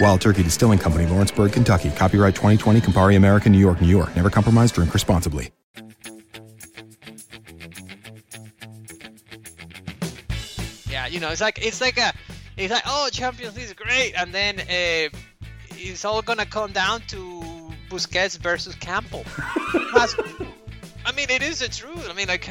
Wild Turkey Distilling Company, Lawrenceburg, Kentucky. Copyright 2020, Campari American, New York, New York. Never compromise, drink responsibly. Yeah, you know, it's like it's like a, it's like oh, Champions League is great, and then uh, it's all gonna come down to Busquets versus Kampl. I mean, it is the truth. I mean, like.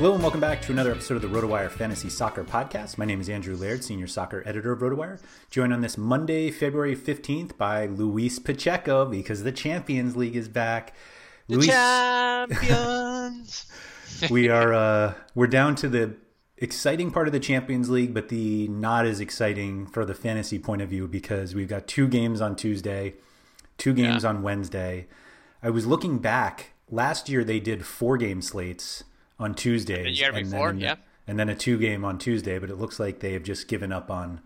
Hello and welcome back to another episode of the RotoWire Fantasy Soccer Podcast. My name is Andrew Laird, Senior Soccer Editor of RotoWire. Joined on this Monday, February 15th by Luis Pacheco because the Champions League is back. The Luis, champions. we are uh, we're down to the exciting part of the Champions League, but the not as exciting for the fantasy point of view because we've got two games on Tuesday, two games Yeah. on Wednesday. I was looking back last year; they did four game slates on Tuesdays, The year and before, then, yeah. and then a two game on Tuesday. But it looks like they have just given up on.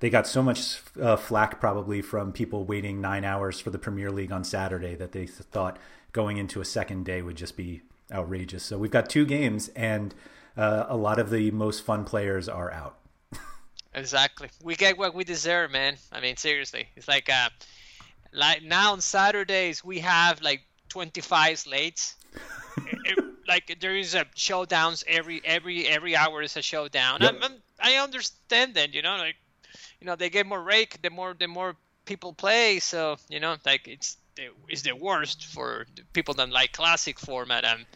They got so much uh, flack probably from people waiting nine hours for the Premier League on Saturday that they thought going into a second day would just be outrageous. So we've got two games, and uh, a lot of the most fun players are out. Exactly. We get what we deserve, man. I mean, seriously. It's like uh like now on Saturdays we have like 25 slates. It- like there is a showdowns every every every hour is a showdown. Yep. I'm, I'm, I understand that, you know, like you know, they get more rake the more the more people play, so, you know, like it's the, it's the worst for the people that like classic format and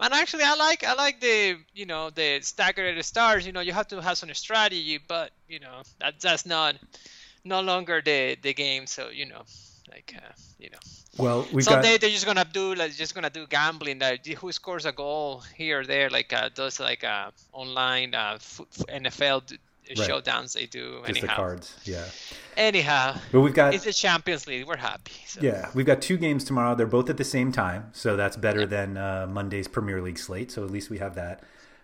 and actually, I like I like the you know the staggered stars. You know, you have to have some strategy, but you know that that's not no longer the the game. So you know, like uh, you know, Well, we've someday got they're just gonna do like just gonna do gambling. That who scores a goal here or there, like uh, those like uh, online uh, NFL d- Right. showdowns they do. just the cards. Yeah, anyhow, but we've got it's the Champions League. We're happy. So. yeah, we've got two games tomorrow. They're both at the same time, so that's better than uh, Monday's Premier League slate. So at least we have that.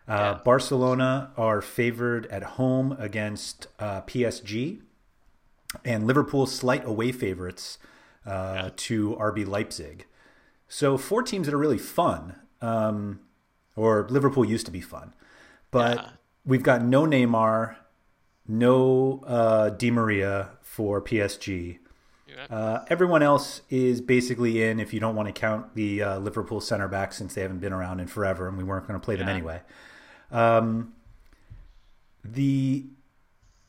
Uh, Yeah. Barcelona are favored at home against uh, PSG, and Liverpool slight away favorites uh, to RB Leipzig. So four teams that are really fun. Um, or Liverpool used to be fun, but Yeah. we've got no Neymar, no uh, Di Maria for PSG. Yeah. Uh, everyone else is basically in if you don't want to count the uh, Liverpool center back since they haven't been around in forever and we weren't going to play them anyway. Um, the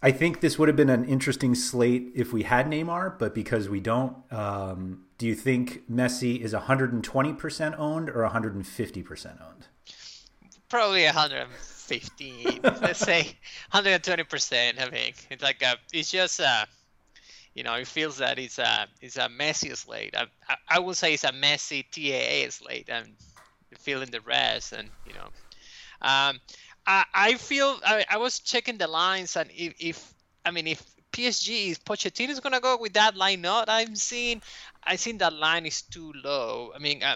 I think this would have been an interesting slate if we had Neymar, but because we don't, um, do you think Messi is 120% owned or 150% owned? Probably 115. let's say 120 percent. I think it's like a, it's just uh, you know, it feels that it's a it's a messy slate. I, I, I would say it's a messy TAA slate, and feeling the rest, and you know, um, I I feel I, I was checking the lines, and if, if I mean if PSG is Pochettino is gonna go with that line, not I'm seeing, I think that line is too low. I mean. Uh,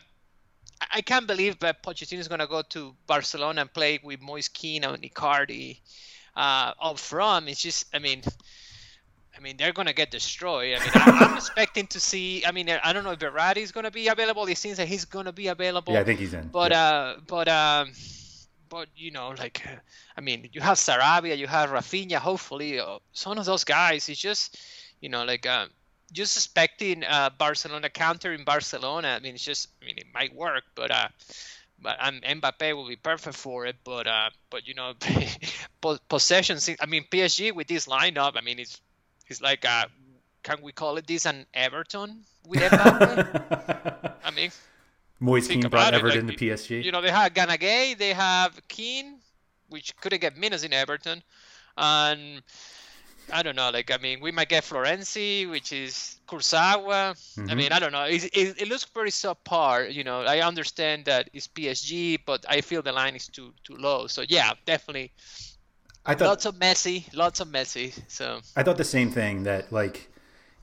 I can't believe that Pochettino is going to go to Barcelona and play with Moise Kean and Icardi uh, up front. It's just, I mean, I mean, they're going to get destroyed. I mean, I, I'm expecting to see. I mean, I don't know if Verratti is going to be available. It seems that he's going to be available. Yeah, I think he's in. But Yeah. uh, but um, but you know, like, I mean, you have Sarabia, you have Rafinha. Hopefully, uh, some of those guys. It's just, you know, like. Uh, just expecting uh, Barcelona counter in Barcelona. I mean, it's just, I mean, it might work, but uh, but um, Mbappe will be perfect for it. But uh, but you know, possession. I mean, PSG with this lineup. I mean, it's it's like uh, can we call it this an Everton with Mbappe? I mean, Moise Kean brought Everton like, to PSG. you know, they have Gana Gueye, they have Kean, which couldn't get minutes in Everton, and I don't know. Like, I mean, we might get Florenzi, which is Kurzawa. Mm-hmm. I mean, I don't know. It, it, it looks pretty subpar. You know, I understand that it's PSG, but I feel the line is too too low. So yeah, definitely I thought lots of messy, lots of messy. So I thought the same thing that like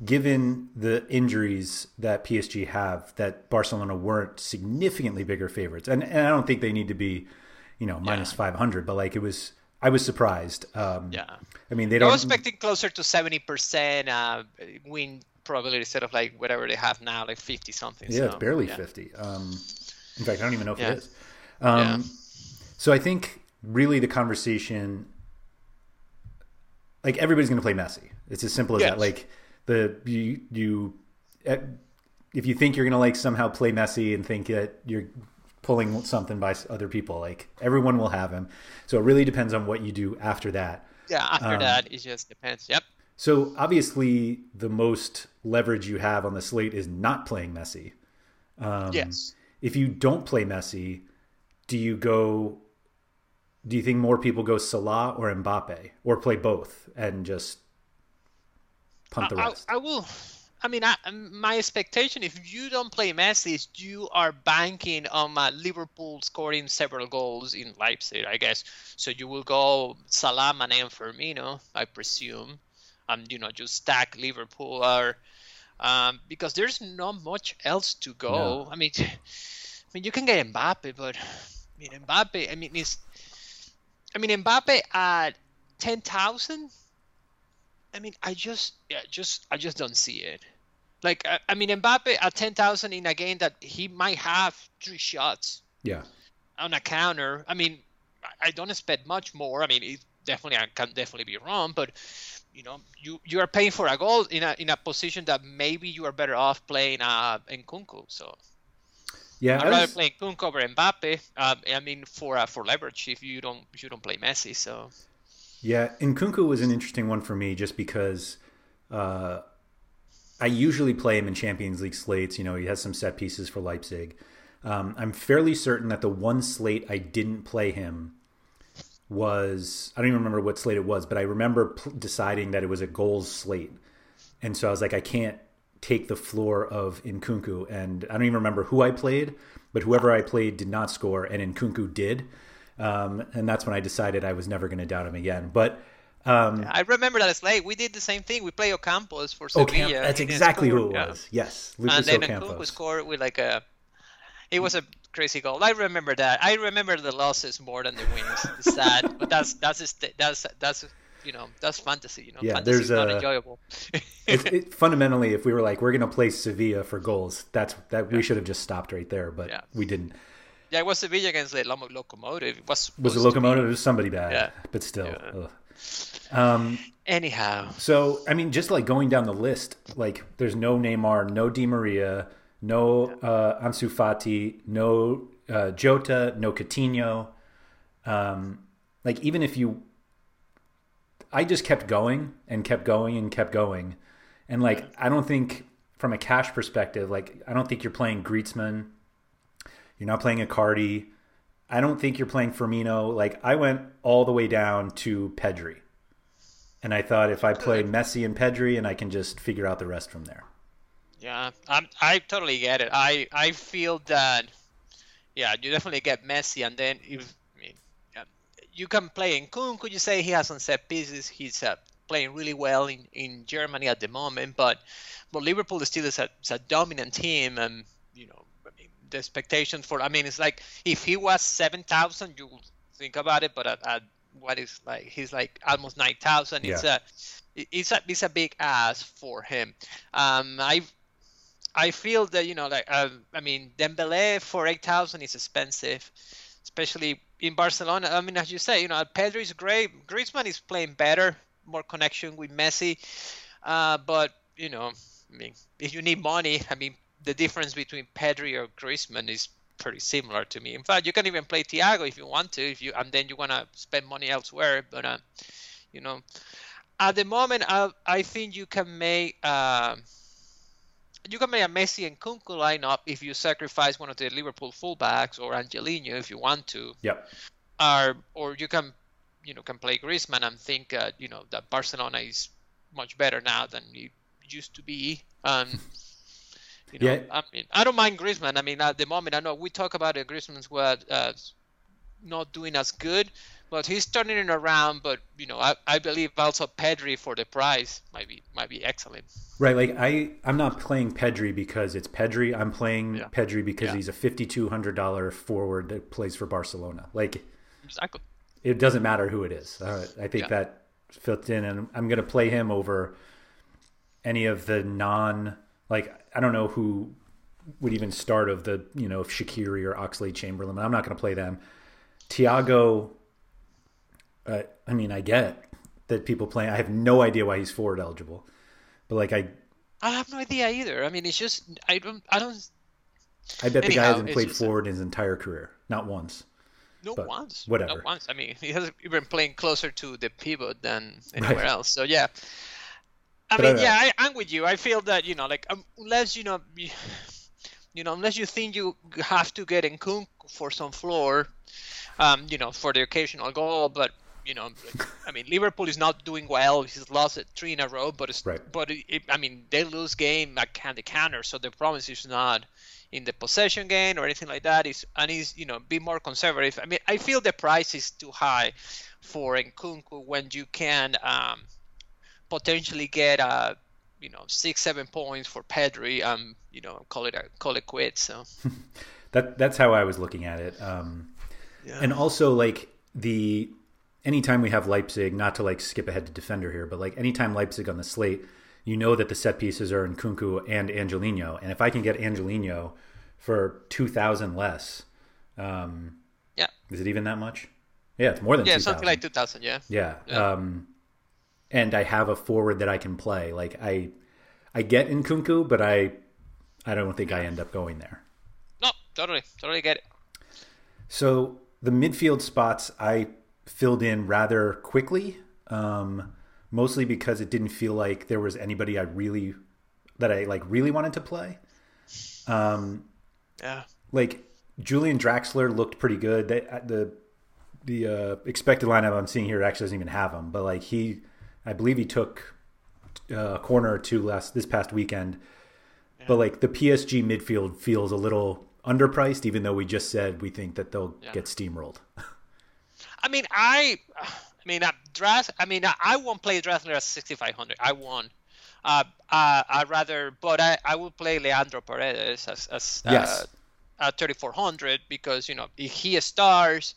given the injuries that PSG have that Barcelona weren't significantly bigger favorites. And, and I don't think they need to be, you know, minus 500, but like it was I was surprised. Um yeah. I mean, they I don't I was expecting closer to 70% uh, win probability instead of like whatever they have now, like 50 something. Yeah, so, it's barely yeah. 50. Um, in fact, I don't even know if Yeah. it is. Um, Yeah. So I think really the conversation, like everybody's going to play Messi. It's as simple as Yes. that. Like the you you, eh, if you think you're going to like somehow play Messi and think that you're pulling something by other people, like everyone will have him. So it really depends on what you do after that. Yeah, after Um, that, it just depends. Yep. So obviously, the most leverage you have on the slate is not playing Messi. Um, yes. If you don't play Messi, do you go? Do you think more people go Salah or Mbappe, or play both and just punt the I, rest? I will. I mean, I, my expectation if you don't play Messi, is you are banking on uh, Liverpool scoring several goals in Leipzig, I guess. So you will go Salah, Mane, and Firmino, I presume. Um, you know, just stack Liverpool or um, because there's not much else to go. No. I mean, I mean, you can get Mbappe, but I mean, Mbappe. I mean, it's. I mean, Mbappe at ten thousand. I mean, I just, yeah, just, I just don't see it. Like, I, I mean, Mbappe at ten thousand in a game that he might have three shots yeah, on a counter. I mean, I- don't expect much more. I mean, it definitely, I can definitely be wrong, but you know, you you are paying for a goal in a in a position that maybe you are better off playing uh Nkunku. So yeah. I'd rather was- play Nkunku over Mbappe. Um, I mean, for uh, for leverage if you don't if you don't play Messi. So Yeah, and Nkunku was an interesting one for me just because uh, I usually play him in Champions League slates. You know, he has some set pieces for Leipzig. Um, I'm fairly certain that the one slate I didn't play him was I don't even remember what slate it was, but I remember p- deciding that it was a goals slate, and so I was like, I can't take the floor of Nkunku, and I don't even remember who I played, but whoever I played did not score, and Nkunku did, um, and that's when I decided I was never going to doubt him again. But um, I remember that slate. We did the same thing. We play Ocampos for Sevilla. that's exactly who it Yeah. was. Yes, And then Ocampos. Nkunku scored with like a. It was a crazy goal. I remember that. I remember the losses more than the wins. It's sad, but that's that's just, that's that's you know that's fantasy. You know, Yeah, fantasy there's not a- enjoyable. it, it, fundamentally, if we were like we're going to play Sevilla for goals, that's that we should have just stopped right there, but Yeah. we didn't. Yeah, it was Sevilla against the Locomotive. It was Was supposed it to be- locomotive? It was somebody bad, Yeah. but still. Yeah. Um, Anyhow, so I mean, just like going down the list, like there's no Neymar, no Di Maria, no uh, Ansu Fati, no uh, Jota, no Coutinho. Um, like even if you, I just kept going and kept going and kept going, and like I don't think from a cash perspective, like I don't think you're playing Griezmann, you're not playing Icardi. I don't think you're playing Firmino. Like I went all the way down to Pedri. And I thought if I play Messi and Pedri and I can just figure out the rest from there. Yeah, I'm, I totally get it. I, I feel that, yeah, you definitely get Messi, and then if I mean, yeah, you can play Nkunku. You say he has some set pieces. He's uh, playing really well in, in Germany at the moment, but but Liverpool still is a, is a dominant team, and you know, the expectations for. I mean, it's like if he was seven thousand, you think about it, but at, at what is like he's like almost nine thousand. It's a it's a it's a big ass for him. Um, I I feel that you know like uh, I mean Dembele for eight thousand is expensive, especially in Barcelona. I mean as you say, you know Pedri is great. Griezmann is playing better, more connection with Messi, uh, but you know I mean if you need money, I mean the difference between Pedri or Griezmann is pretty similar to me. In fact, you can even play Thiago if you want to, if you and then you want to spend money elsewhere. But uh, you know, at the moment, I I think you can make um you can make a Messi and Nkunku lineup if you sacrifice one of the Liverpool fullbacks or Angelino if you want to, Yep. or or you can you know can play Griezmann and think uh, you know that Barcelona is much better now than it used to be. Um, you know, Yeah. I mean, I don't mind Griezmann. I mean, at the moment, I know we talk about the Griezmann squad uh, not doing as good, but he's turning it around. But you know, I, I believe also Pedri for the price might be might be excellent. Right. Like I, I'm not playing Pedri because it's Pedri. I'm playing Yeah. Pedri because Yeah. he's a $5,200 forward that plays for Barcelona. Like Exactly. it doesn't matter who it is. Uh, I think Yeah. that fits in, and I'm going to play him over any of the non. Like I don't know who would even start of the you know Shaqiri or Oxlade Chamberlain. I'm not going to play them. Thiago. Uh, I mean, I get that people play. I have no idea why he's forward eligible, but like I, I have no idea either. I mean, it's just I don't I don't I bet the guy hasn't played a- forward in his entire career, not once. no But once. whatever. Not once. I mean, he has been playing closer to the pivot than anywhere Right. else. So yeah. I mean, yeah, I, I'm with you. I feel that you know, like um, unless you know, you, know, unless you think you have to get in Kunk for some floor, um, you know, for the occasional goal, but you know, I mean, Liverpool is not doing well. He's lost three in a row, but it's, Right. but it, it, I mean, they lose game at the counter, so the problem is not in the possession game or anything like that. Is and is you know be more conservative. I mean, I feel the price is too high for Nkunku when you can um, potentially get a you know six seven points for Pedri. Um, you know, call it a, call it quits. So That that's how I was looking at it. Um, yeah. and also like the anytime we have Leipzig, not to like skip ahead to defender here, but like anytime Leipzig on the slate, you know that the set pieces are Nkunku and Angelino, and if I can get Angelino for two thousand less, um, yeah, is it even that much? Yeah, it's more than yeah, 2,000. something like two thousand. Yeah. Yeah. Yeah. Um, and I have a forward that I can play. Like I, I get Nkunku, but I, I don't think I end up going there. No, totally, totally get it. So the midfield spots I filled in rather quickly, um, mostly because it didn't feel like there was anybody I really that I like really wanted to play. Um, Yeah. like Julian Draxler looked pretty good. They, uh, the the uh, expected lineup I'm seeing here actually doesn't even have him, but like he, I believe he took uh, a corner or two last this past weekend. But like the PSG midfield feels a little underpriced, even though we just said we think that they'll Yeah. get steamrolled. I mean, I, I mean, uh, Dras. I mean, I, I won't play Draxler at 6,500. I won't. Uh, uh, I'd rather, but I, I will play Leandro Paredes as, as Yes. uh, at 3,400 because you know if he stars,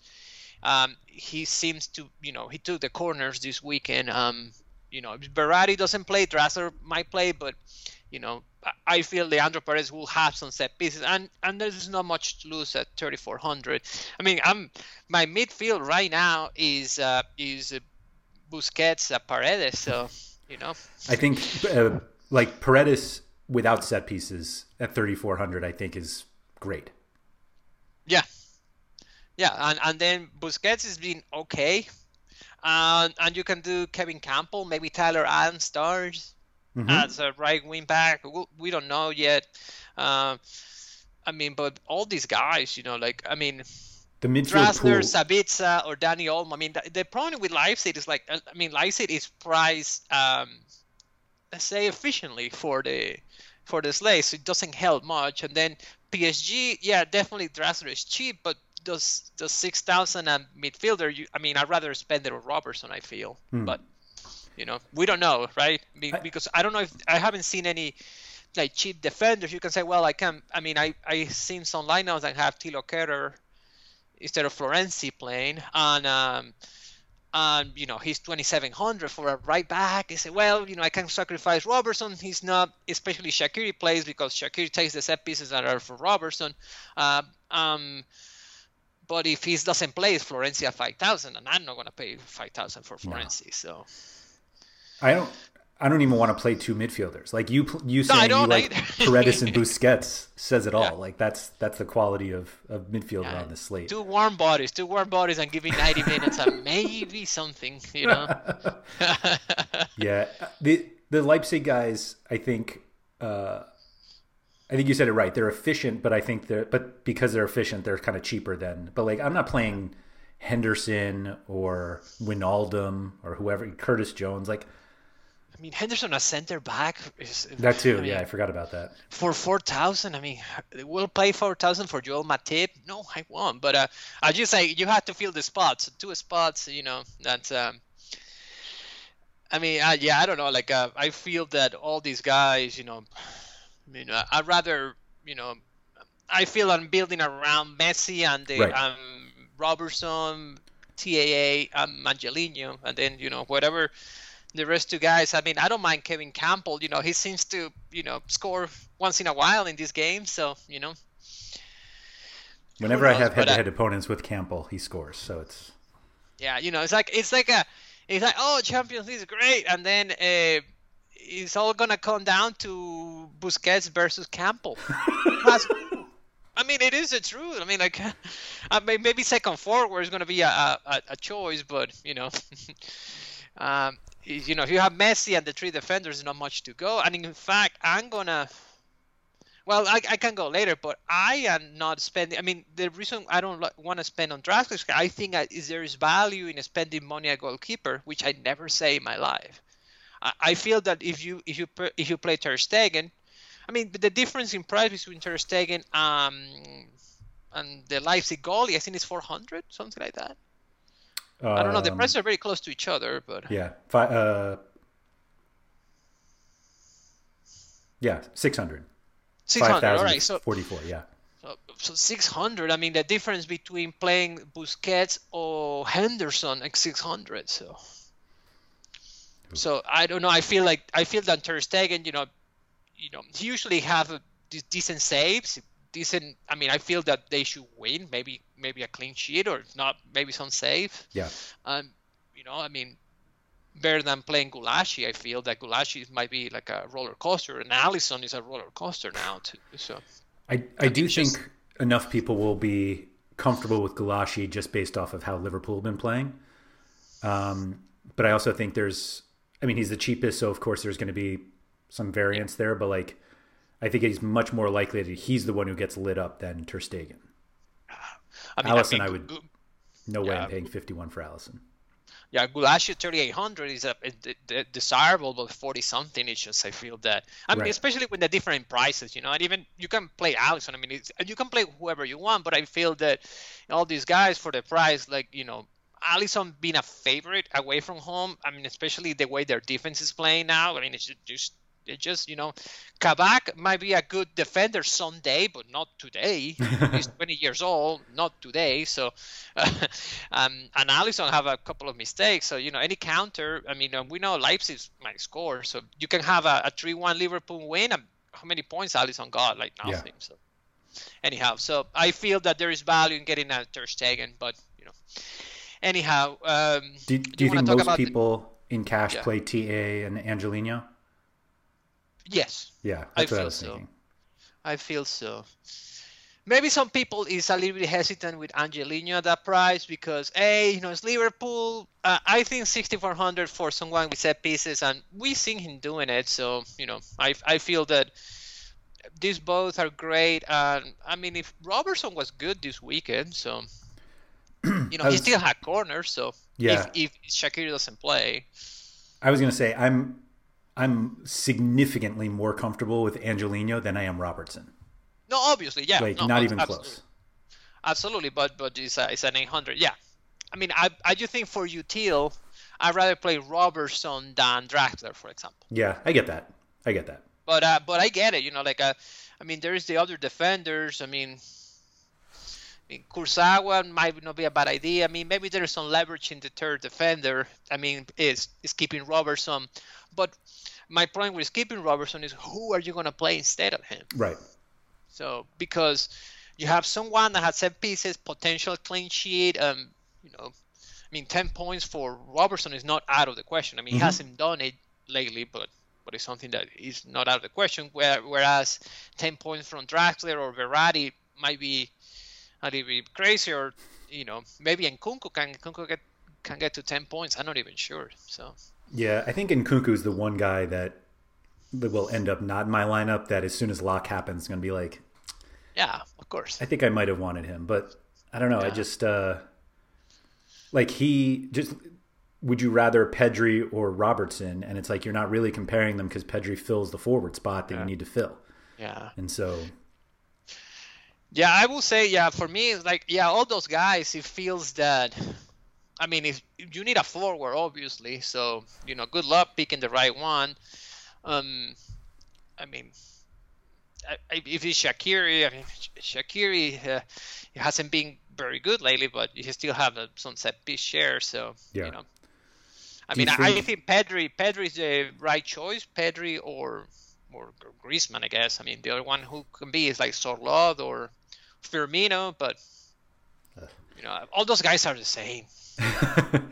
um, he seems to, you know, he took the corners this weekend. Um, you know, if Verratti doesn't play, Draxler might play, but you know, I- feel Leandro Perez will have some set pieces, and and there's not much to lose at 3,400. I mean, I'm my midfield right now is uh, is Busquets, uh, Paredes. So you know, I think uh, like Paredes without set pieces at 3400, I think is great. Yeah, yeah, and and then Busquets has been okay, and and you can do Kevin Kampl, maybe Tyler Adams stars mm-hmm. as a right wing back. We, we don't know yet. Uh, I mean, but all these guys, you know, like I mean, the midfield Draxler, pool. Sabitzer, or Dani Olmo. I mean, the, the, problem with Leipzig is like, I mean, Leipzig is priced, um, let's say, efficiently for the for the slate, so it doesn't help much. And then PSG, yeah, definitely Draxler is cheap, but those the six thousand and midfielder, you, I mean, I'd rather spend it on Robertson. I feel, hmm. but you know, we don't know, right? Because I don't know if I haven't seen any like cheap defenders. You can say, well, I can. I mean, I I seen some lineups that have Thilo Kehrer instead of Florenzi playing, and um, and you know he's 2700 for a right back. He said, well, you know, I can sacrifice Robertson. He's not, especially Shaqiri plays because Shaqiri takes the set pieces that are for Robertson. Uh, um, but if he doesn't play, it's Florenzi at 5,000, and I'm not going to pay 5,000 for Florenzi. No. So I don't. I don't even want to play two midfielders. Like you, you saying no, you like Paredes and Busquets says it all. Yeah. Like that's that's the quality of of midfielder yeah. on the slate. Two warm bodies, two warm bodies, and giving ninety minutes and maybe something, you know. yeah, the the Leipzig guys, I think. Uh, I think you said it right. They're efficient, but I think they're but because they're efficient, they're kind of cheaper than. But like, I'm not playing Henderson or Wijnaldum or whoever, Curtis Jones. Like, I mean, Henderson a center back is that too. I mean, yeah, I forgot about that. For four thousand, I mean, we'll pay four thousand for Joel Matip. No, I won't. But uh, I just say you have to fill the spots. Two spots, you know. That's. Um, I mean, uh, yeah, I don't know. Like, uh, I feel that all these guys, you know, I mean, uh, I'd rather, you know, I feel I'm building around Messi and the right. um, Robertson, TAA, um, Angelino, and then you know whatever the rest two guys. I mean, I don't mind Kevin Kampl. You know, he seems to you know score once in a while in this game. So you know. Whenever I have head-to-head uh, opponents with Kampl, he scores. So it's. Yeah, you know, it's like it's like a, it's like oh Champions League is great, and then uh, it's all gonna come down to Busquets versus Kampl. I mean, it is the truth. I mean, like, I mean, maybe second forward is going to be a, a, a choice, but you know, um, you know, if you have Messi and the three defenders, not much to go. And in fact, I'm gonna. Well, I, I can go later, but I am not spending. I mean, the reason I don't want to spend on DraftKings, I think is there is value in spending money at goalkeeper, which I never say in my life. I, feel that if you if you if you play Ter Stegen, I mean, the difference in price between Ter Stegen um, and the Leipzig goalie, I think it's 400, something like that. Um, I don't know. The prices are very close to each other, but yeah, Fi- uh, yeah, six hundred. Six hundred. All right, so forty-four. Yeah. So, so six hundred. I mean, the difference between playing Busquets or Henderson six hundred. So. So I don't know. I feel like I feel that Ter Stegen, you know, you know, he usually have a, decent saves, decent. I mean, I feel that they should win. Maybe maybe a clean sheet or not. Maybe some save. Yeah. Um, you know, I mean, better than playing Gulacsi. I feel that Gulacsi might be like a roller coaster, and Alisson is a roller coaster now too. So. I I, I do think just... enough people will be comfortable with Gulacsi just based off of how Liverpool have been playing. Um, but I also think there's, I mean, he's the cheapest, so of course there's going to be some variance there. But like, I think he's much more likely that he's the one who gets lit up than Ter Stegen. I mean, Alisson, I, mean, I would. No way I'm paying 51 for Alisson. Yeah, Gulacsi 3800 is a, a, desirable, but 40 something it's just I feel that. I mean, right. especially with the different prices, you know, and even you can play Alisson. I mean, you can play whoever you want, but I feel that all these guys for the price, like you know, Alisson being a favorite away from home. I mean, especially the way their defense is playing now. I mean, it's just it just, you know, Kabak might be a good defender someday, but not today. He's 20 years old, not today. So, uh, um, and Alisson have a couple of mistakes. So, you know, any counter, I mean, we know Leipzig might score. So you can have a, a 3 1 Liverpool win. And how many points Alisson got? Like nothing. Yeah. So, anyhow, so I feel that there is value in getting a Ter Stegen, but, you know. Anyhow, um, Do, do you, wanna think most about the- people in cash Yeah. play TA and Angelino? yes, Yeah, I that's what I feel was so. thinking. I feel so. Maybe some people is a little bit hesitant with Angelino at that price because, hey, you know, it's Liverpool. Uh, I think 6,400 for someone with set pieces, and we've seen him doing it. So, you know, I, I feel that these both are great. And I mean, if Robertson was good this weekend, so you know, I he still had corners. So Yeah. if, if Shaqiri doesn't play, I was gonna say I'm I'm significantly more comfortable with Angelino than I am Robertson. no, obviously, yeah, Like no, not even absolutely. close. Absolutely, but but it's, a, it's an 800. Yeah, I mean, I I do think for util, I'd rather play Robertson than Draxler, for example. Yeah, I get that. I get that. But uh, but I get it. You know, like uh, I mean, there's the other defenders. I mean, mean, Kurzawa might not be a bad idea. I mean, maybe there's some leverage in the third defender. I mean, is is keeping Robertson, but my point with keeping Robertson is who are you going to play instead of him? Right. So because you have someone that has set pieces, potential clean sheet, um, you know, I mean, ten points for Robertson is not out of the question. I mean, he hasn't done it lately, but but it's something that is not out of the question. Where, whereas ten points from Draxler or Verratti might be a little bit crazy, or you know, maybe Nkunku can Nkunku get can get to ten points. I'm not even sure. So Yeah, I think Nkunku's the one guy that that will end up not in my lineup. That as soon as lock happens, is gonna be like, yeah, of course. I think I might have wanted him, but I don't know. I just uh like he just would you rather Pedri or Robertson? And it's like you're not really comparing them because Pedri fills the forward spot that you need to fill, Yeah. and so Yeah, I will say, yeah, for me, like, yeah, all those guys, it feels that, I mean, if you need a forward, obviously, so, you know, good luck picking the right one. Um, I mean, I, if it's Shaqiri, I mean, Sh- Shaqiri uh, he hasn't been very good lately, but he still have a, some set piece share, so, Yeah. you know. I Do mean, I, I think- think Pedri, Pedri is the right choice, Pedri or or Griezmann, I guess. I mean, the other one who can be is like Sorloth or Firmino, but you know, all those guys are the same.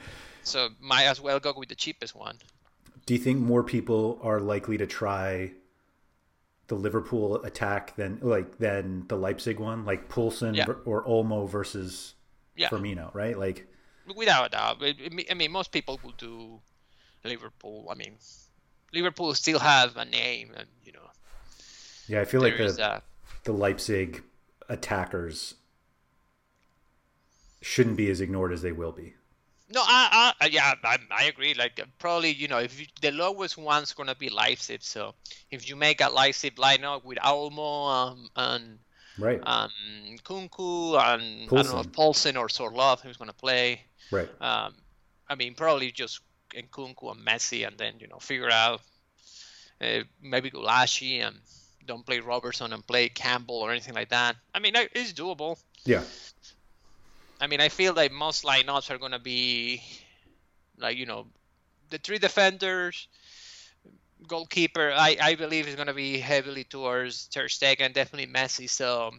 So might as well go with the cheapest one. Do you think more people are likely to try the Liverpool attack than like than the Leipzig one, like Poulsen Yeah. or Olmo versus Yeah, Firmino, right? Like without a doubt. I mean- most people will do Liverpool. I mean, Liverpool still have a name, and you know, yeah, I feel like the the Leipzig attackers shouldn't be as ignored as they will be. No, I, I yeah, I, I agree. Like probably, you know, if you, the lowest one's gonna be Leipzig, so if you make a Leipzig lineup with Olmo um, and Right. um, Nkunku and I don't know if Poulsen or Sorloth who's gonna play. right. Um, I mean, probably just Nkunku and Messi, and then you know figure out uh, maybe Gulacsi and don't play Robertson and play Kampl or anything like that. I mean, it's doable. Yeah. I mean, I feel like most lineups are gonna be like you know the three defenders, goalkeeper. I, I believe is gonna be heavily towards Ter Stegen, definitely Messi. So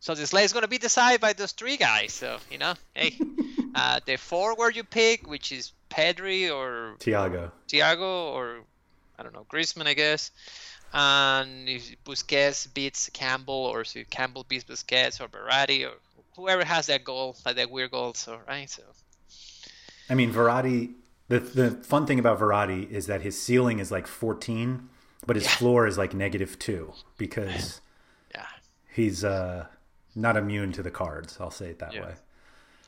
so this slate is gonna be decided by those three guys. So you know, hey, uh, the forward you pick, which is Pedri or Thiago. Thiago or I don't know Griezmann, I guess. And if Busquets beats Kampl, or if Kampl beats Busquets or Verratti, or whoever has that goal, like that weird goal, so right. So I mean, Verratti. The the fun thing about Verratti is that his ceiling is like 14, but his floor is like negative two because yeah, he's uh, not immune to the cards. I'll say it that Yeah. way.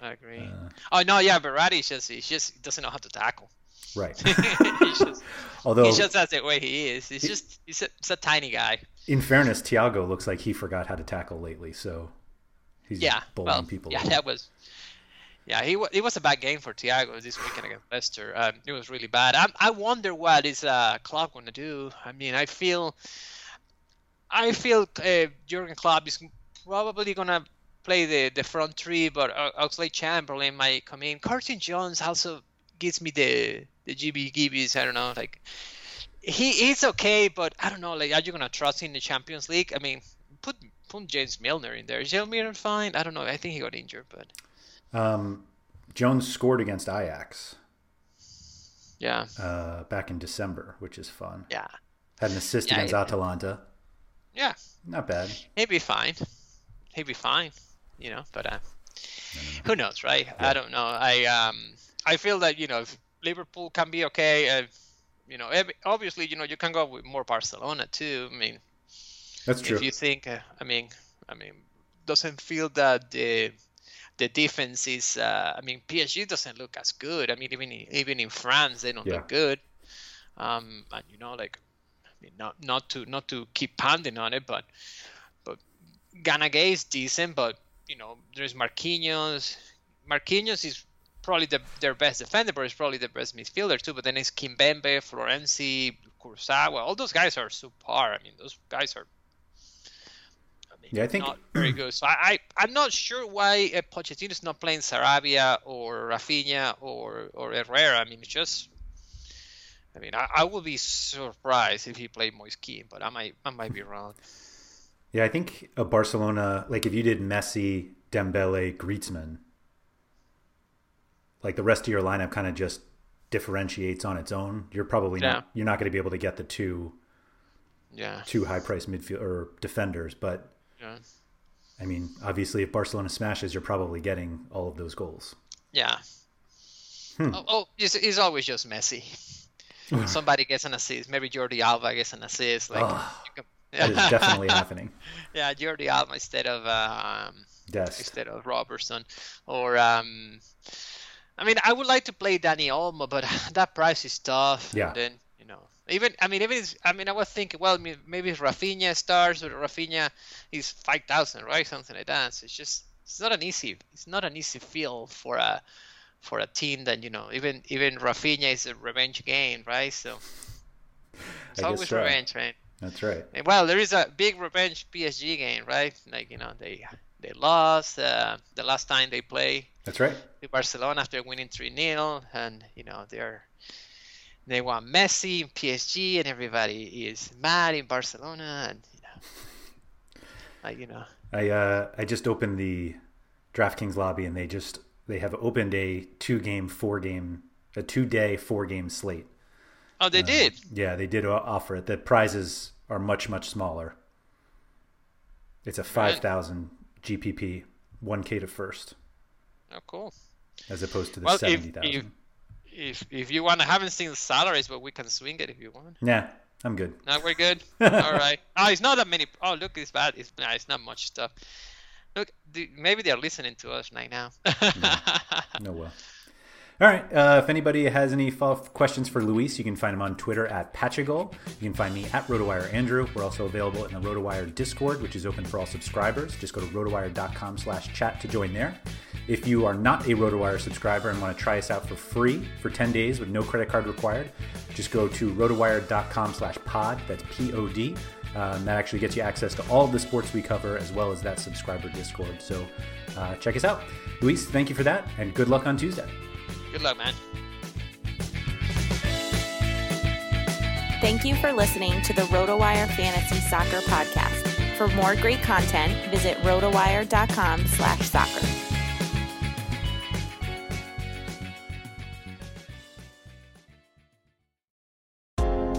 I agree. oh no, yeah, is just he just doesn't know how to tackle. Right. he's just Although, he's just the way he is. He's just he's a, he's a tiny guy. in fairness, Thiago looks like he forgot how to tackle lately, so he's Yeah, bowling well, people. yeah, over. that was. Yeah, he it was a bad game for Thiago this weekend against Leicester. Um, it was really bad. I, I wonder what is uh, Klopp going to do. I mean, I feel, I feel uh, Jurgen Klopp is probably going to play the, the front three, but uh, Oxlade Chamberlain might come in. Curtis Jones also gives me the the GB gibbies. I don't know, like he he's okay, but I don't know. Like, are you gonna trust him in the Champions League? I mean, put put James Milner in there. Is James Milner fine? I don't know. I think he got injured, but Um, Jones scored against Ajax. Yeah. Uh, back in December, which is fun. Yeah. Had an assist yeah, against Atalanta. Yeah. Not bad. He'd be fine. He'd be fine. You know, but uh, who knows, right? Yeah. I don't know. I um I feel that you know if Liverpool can be okay, uh, you know, obviously you know you can go with more Barcelona too. I mean, that's true. If you think, uh, I mean, I mean, doesn't feel that the the defense is. Uh, I mean, PSG doesn't look as good. I mean, even in, even in France, they don't yeah. look good. Um, and you know, like, I mean, not not to not to keep pounding on it, but but Gana Gueye is decent, but you know, there's Marquinhos. Marquinhos is probably the, their best defender, but he's probably the best midfielder too. But then it's Kimpembe, Florenzi, Kurzawa. All those guys are subpar. I mean, those guys are yeah, I think not very good. So I, I am not sure why uh, Pochettino is not playing Sarabia or Rafinha or or Herrera. I mean, it's just. I mean, I, I would be surprised if he played Moise but I might I might be wrong. Yeah, I think a Barcelona like if you did Messi, Dembele, Griezmann, like the rest of your lineup kind of just differentiates on its own. You're probably yeah. not you're not going to be able to get the two yeah two high price midfield or defenders, but yeah. I mean, obviously, if Barcelona smashes, you're probably getting all of those goals. Yeah. Hmm. Oh, oh he's, he's, always just Messi. Somebody gets an assist. Maybe Jordi Alba gets an assist. Like oh, can... that is definitely happening. Yeah, Jordi Alba instead of um, instead of Robertson, or um, I mean, I would like to play Dani Olmo, but that price is tough. Yeah. And then you know, even I mean, even I mean, I was thinking, well, maybe Rafinha starts, or Rafinha is five thousand, right? Something like that. So it's just it's not an easy it's not an easy feel for a for a team that you know even even Rafinha is a revenge game, right? So it's I always so. revenge, right? That's right. Well, there is a big revenge PSG game, right? Like you know they they lost uh, the last time they play. That's right. To Barcelona after winning three 0 and you know they're they want Messi in PSG, and everybody is mad in Barcelona, and you know, like you know. I uh, I just opened the DraftKings lobby, and they just they have opened a two game, four game, a two day, four game slate. Oh, they uh, did. Yeah, they did offer it. The prizes are much much smaller. It's a five thousand GPP, one K to first. Oh, cool. As opposed to the well, seventy thousand if if you want, I haven't seen the salaries, but we can swing it if you want. Yeah, I'm good. No, we're good. All right. Oh, it's not that many. Oh, look, it's bad. It's, nah, it's not much stuff. Look, maybe they're listening to us right now. no. no well. All right. Uh, if anybody has any questions for Luis, you can find him on Twitter at Patchagol. You can find me at RotoWire Andrew. We're also available in the RotoWire Discord, which is open for all subscribers. Just go to rotowire.com slash chat to join there. If you are not a RotoWire subscriber and want to try us out for free for 10 days with no credit card required, just go to rotowire.com slash pod. That's P-O-D. Um, that actually gets you access to all of the sports we cover as well as that subscriber Discord. So uh, check us out. Luis, thank you for that, and good luck on Tuesday. Good luck, man. Thank you for listening to the RotoWire Fantasy Soccer Podcast. For more great content, visit rotowire.com slash soccer.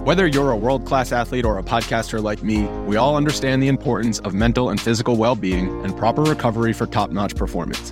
Whether you're a world-class athlete or a podcaster like me, we all understand the importance of mental and physical well-being and proper recovery for top-notch performance.